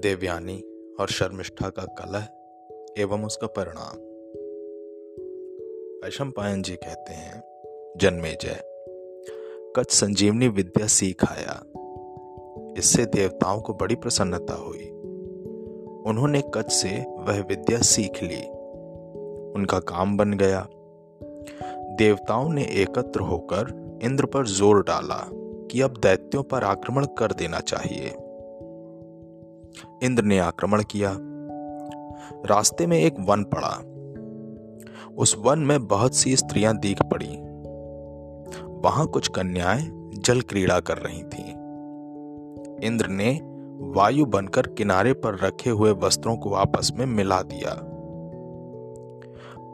देवयानी और शर्मिष्ठा का कलह एवं उसका परिणाम। वैशम पायन जी कहते हैं, जन्मे जय। कच संजीवनी विद्या सीख आया। इससे देवताओं को बड़ी प्रसन्नता हुई। उन्होंने कच से वह विद्या सीख ली। उनका काम बन गया। देवताओं ने एकत्र होकर इंद्र पर ज़ोर डाला कि अब दैत्यों पर आक्रमण कर देना चाहिए। इंद्र ने आक्रमण किया। रास्ते में एक वन पड़ा। उस वन में बहुत सी स्त्रियाँ दीख पड़ी। वहाँ कुछ कन्याएँ जल क्रीड़ा कर रही थीं। इंद्र ने वायु बनकर किनारे पर रखे हुए वस्त्रों को आपस में मिला दिया।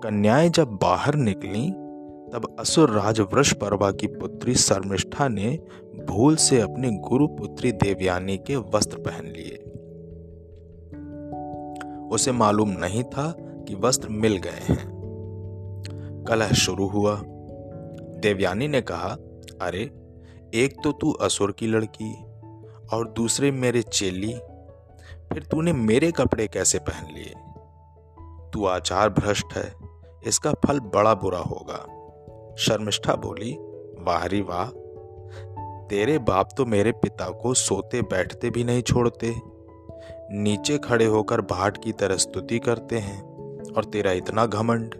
कन्याएँ जब बाहर निकली, तब असुर राज वृष परवा की पुत्री शर्मिष्ठा ने भूल से अपनी गुरु पुत्री देवयानी के वस्त्र पहन लिए। उसे मालूम नहीं था कि वस्त्र मिल गए हैं। कलह शुरू हुआ। देवयानी ने कहा, अरे, एक तो तू असुर की लड़की और दूसरे मेरे चेली। फिर तूने मेरे कपड़े कैसे पहन लिए? तू आचार भ्रष्ट है, इसका फल बड़ा बुरा होगा। शर्मिष्ठा बोली, वाहरी वाह, तेरे बाप तो मेरे पिता को सोते बैठते भी नहीं छोड़ते। नीचे खड़े होकर भाट की तरह स्तुति करते हैं और तेरा इतना घमंड।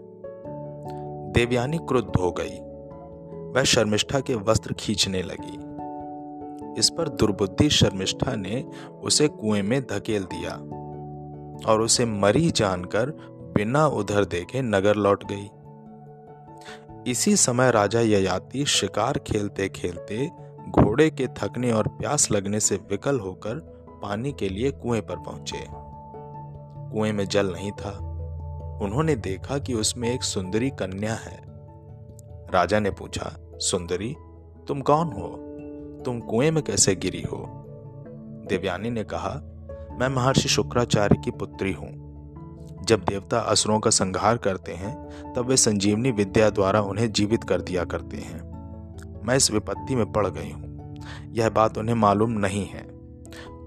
देवयानी क्रुद्ध हो गई। वह शर्मिष्ठा के वस्त्र खींचने लगी। इस पर दुर्बुद्धि शर्मिष्ठा ने उसे कुएँ में धकेल दिया और उसे मरी जानकर बिना उधर देखे नगर लौट गई। इसी समय राजा ययाति शिकार खेलते खेलते घोड़े के थकने और प्यास लगने से विकल होकर पानी के लिए कुएँ पर पहुँचे। कुएँ में जल नहीं था। उन्होंने देखा कि उसमें एक सुंदरी कन्या है। राजा ने पूछा, सुंदरी, तुम कौन हो? तुम कुएँ में कैसे गिरी हो? देवयानी ने कहा, मैं महर्षि शुक्राचार्य की पुत्री हूँ। जब देवता असुरों का संहार करते हैं, तब वे संजीवनी विद्या द्वारा उन्हें जीवित कर दिया करते हैं। मैं इस विपत्ति में पड़ गई हूँ। यह बात उन्हें मालूम नहीं है।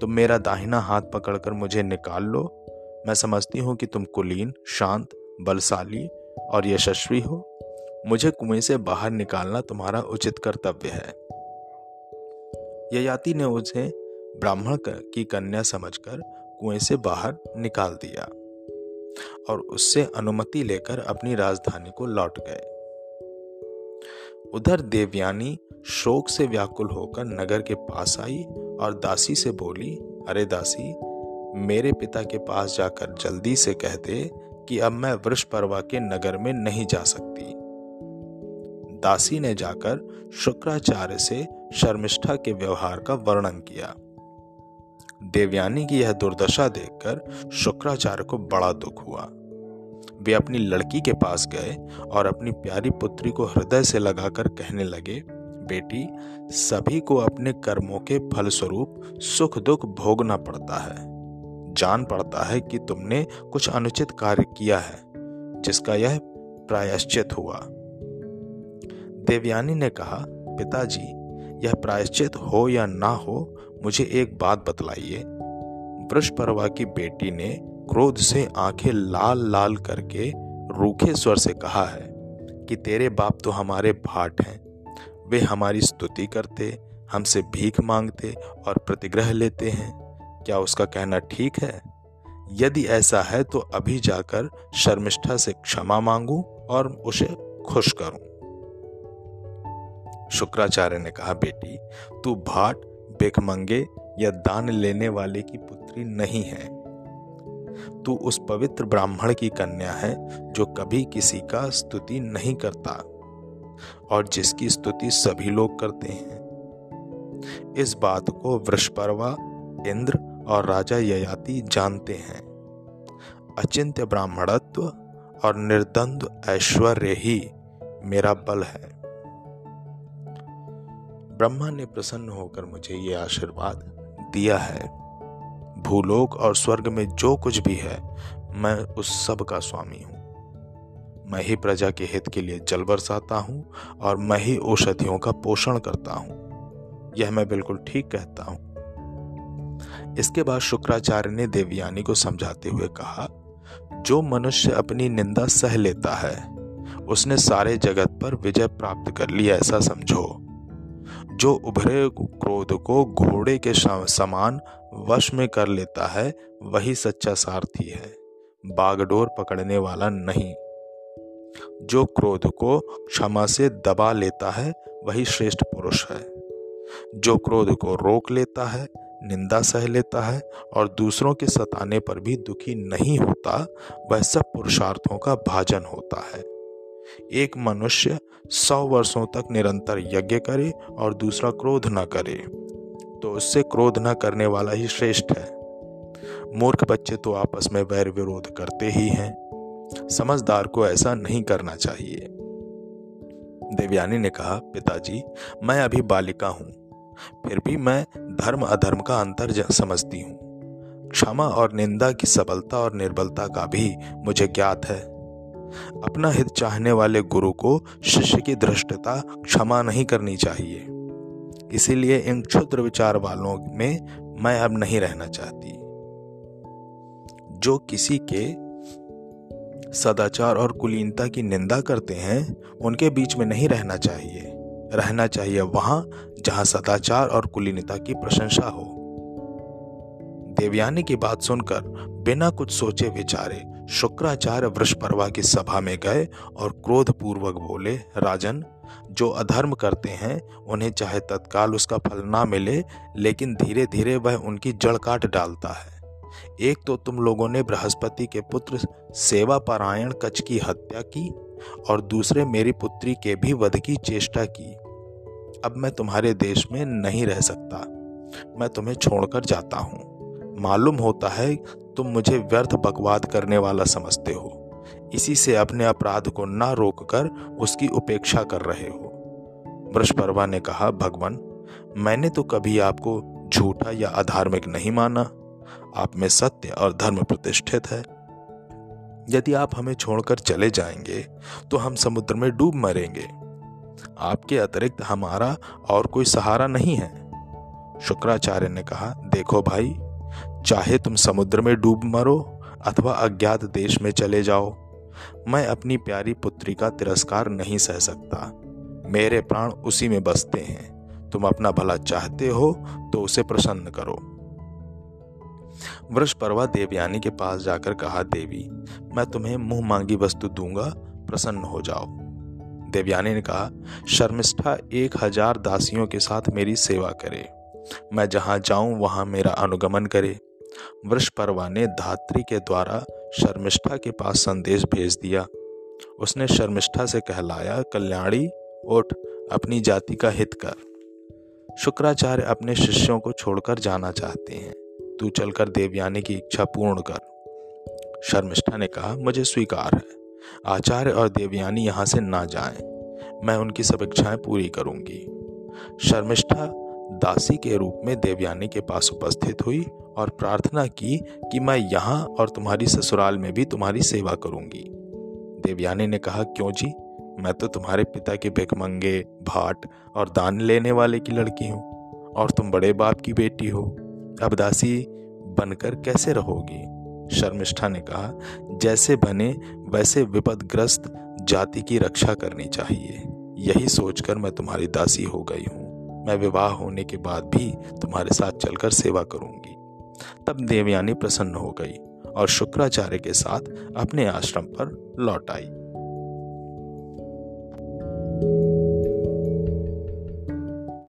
तुम मेरा दाहिना हाथ पकड़कर मुझे निकाल लो। मैं समझती हूँ कि तुम कुलीन, शांत, बलशाली और यशस्वी हो। मुझे कुएँ से बाहर निकालना तुम्हारा उचित कर्तव्य है। ययाति ने उसे ब्राह्मण की कन्या समझकर कुएँ से बाहर निकाल दिया और उससे अनुमति लेकर अपनी राजधानी को लौट गए। उधर देवयानी शोक से व्याकुल होकर नगर के पास आई और दासी से बोली, अरे दासी, मेरे पिता के पास जाकर जल्दी से कह दे कि अब मैं वृक्ष परवा के नगर में नहीं जा सकती। दासी ने जाकर शुक्राचार्य से शर्मिष्ठा के व्यवहार का वर्णन किया। देवयानी की यह दुर्दशा देखकर शुक्राचार्य को बड़ा दुख हुआ। वे अपनी लड़की के पास गए और अपनी प्यारी पुत्री को हृदय से लगाकर कहने लगे बेटी, सभी को अपने कर्मों के फलस्वरूप सुख दुख भोगना पड़ता है। जान पड़ता है कि तुमने कुछ अनुचित कार्य किया है, जिसका यह प्रायश्चित हुआ। देवयानी ने कहा, पिताजी, यह प्रायश्चित हो या ना हो, मुझे एक बात बतलाइए। वृषपरवा की बेटी ने क्रोध से आँखें लाल लाल करके रूखे स्वर से कहा है कि तेरे बाप तो हमारे भाट हैं। वे हमारी स्तुति करते, हमसे भीख मांगते और प्रतिग्रह लेते हैं। क्या उसका कहना ठीक है? यदि ऐसा है तो अभी जाकर शर्मिष्ठा से क्षमा मांगू और उसे खुश करूँ। शुक्राचार्य ने कहा, बेटी, तू भाट बेखमंगे या दान लेने वाले की पुत्री नहीं है। तू उस पवित्र ब्राह्मण की कन्या है, जो कभी किसी का स्तुति नहीं करता। और जिसकी स्तुति सभी लोग करते हैं। इस बात को वृषपर्वा, इंद्र और राजा ययाति जानते हैं। अचिंत्य ब्राह्मणत्व और निर्द्वंद ऐश्वर्य ही मेरा बल है। ब्रह्मा ने प्रसन्न होकर मुझे ये आशीर्वाद दिया है। भूलोक और स्वर्ग में जो कुछ भी है, मैं उस सब का स्वामी हूँ। मैं ही प्रजा के हित के लिए जल बरसाता हूँ और मैं ही औषधियों का पोषण करता हूँ। यह मैं बिल्कुल ठीक कहता हूँ। इसके बाद शुक्राचार्य ने देवयानी को समझाते हुए कहा, जो मनुष्य अपनी निंदा सह लेता है, उसने सारे जगत पर विजय प्राप्त कर लिया, ऐसा समझो। जो उभरे क्रोध को घोड़े के समान वश में कर लेता है, वही सच्चा सारथी है। बागडोर पकड़ने वाला नहीं। जो क्रोध को क्षमा से दबा लेता है, वही श्रेष्ठ पुरुष है। जो क्रोध को रोक लेता है, निंदा सह लेता है और दूसरों के सताने पर भी दुखी नहीं होता, वह सब पुरुषार्थों का भाजन होता है। एक मनुष्य सौ वर्षों तक निरंतर यज्ञ करे और दूसरा क्रोध न करे तो उससे क्रोध न करने वाला ही श्रेष्ठ है। मूर्ख बच्चे तो आपस में वैर विरोध करते ही हैं। समझदार को ऐसा नहीं करना चाहिए। देवयानी ने कहा, पिताजी, मैं अभी बालिका हूँ, फिर भी मैं धर्म अधर्म का अंतर समझती हूँ। क्षमा और निंदा की सबलता और निर्बलता का भी मुझे ज्ञात है। अपना हित चाहने वाले गुरु को शिष्य की दृष्टता क्षमा नहीं करनी चाहिए। इसीलिए इन क्षुद्र विचार वालों में मैं अब नहीं रहना चाहती। जो किसी के सदाचार और कुलीनता की निंदा करते हैं, उनके बीच में नहीं रहना चाहिए। रहना चाहिए वहाँ जहाँ सदाचार और कुलीनता की प्रशंसा हो। देवयानी की बात सुनकर बिना कुछ सोचे विचारे शुक्राचार्य वृषपर्वा की सभा में गए और क्रोध पूर्वक बोले, राजन, जो अधर्म करते हैं, उन्हें चाहे तत्काल उसका फल ना मिले, लेकिन धीरे धीरे वह उनकी जड़ काट डालता है। एक तो तुम लोगों ने बृहस्पति के पुत्र सेवा पारायण कच की हत्या की और दूसरे मेरी पुत्री के भी वध की चेष्टा की। अब मैं तुम्हारे देश में नहीं रह सकता। मैं तुम्हें छोड़कर जाता हूँ। मालूम होता है तुम मुझे व्यर्थ बकवाद करने वाला समझते हो। इसी से अपने अपराध को ना रोककर उसकी उपेक्षा कर रहे हो। वृषपर्वा ने कहा, भगवान, मैंने तो कभी आपको झूठा या अधार्मिक नहीं माना। आप में सत्य और धर्म प्रतिष्ठित है। यदि आप हमें छोड़कर चले जाएँगे तो हम समुद्र में डूब मरेंगे। आपके अतिरिक्त हमारा और कोई सहारा नहीं है। शुक्राचार्य ने कहा, देखो भाई, चाहे तुम समुद्र में डूब मरो अथवा अज्ञात देश में चले जाओ, मैं अपनी प्यारी पुत्री का तिरस्कार नहीं सह सकता। मेरे प्राण उसी में बसते हैं। तुम अपना भला चाहते हो तो उसे प्रसन्न करो। वृक्ष परवा देवयानी के पास जाकर कहा, देवी, मैं तुम्हें मुँह मांगी वस्तु दूँगा, प्रसन्न हो जाओ। देवयानी ने कहा, शर्मिष्ठा एक हज़ार दासियों के साथ मेरी सेवा करे। मैं जहाँ जाऊँ, वहाँ मेरा अनुगमन करे। वृषपर्वा ने धात्री के द्वारा शर्मिष्ठा के पास संदेश भेज दिया। उसने शर्मिष्ठा से कहलाया, कल्याणी, उठ, अपनी जाति का हित कर। शुक्राचार्य अपने शिष्यों को छोड़कर जाना चाहते हैं। तू चलकर देवयानी की इच्छा पूर्ण कर। शर्मिष्ठा ने कहा, मुझे स्वीकार है। आचार्य और देवयानी यहाँ से ना जाएँ। मैं उनकी सब इच्छाएँ पूरी करूँगी। शर्मिष्ठा दासी के रूप में देवयानी के पास उपस्थित हुई और प्रार्थना की कि मैं यहाँ और तुम्हारी ससुराल में भी तुम्हारी सेवा करूँगी। देवयानी ने कहा, क्यों जी? मैं तो तुम्हारे पिता के भिकमंगे भाट और दान लेने वाले की लड़की हूँ और तुम बड़े बाप की बेटी हो। अब दासी बनकर कैसे रहोगी? शर्मिष्ठा ने कहा, जैसे बने, वैसे विपदग्रस्त जाति की रक्षा करनी चाहिए। यही सोचकर मैं तुम्हारी दासी हो गई हूँ। मैं विवाह होने के बाद भी तुम्हारे साथ चलकर सेवा करूँगी। तब देवयानी प्रसन्न हो गई और शुक्राचार्य के साथ अपने आश्रम पर लौट आई।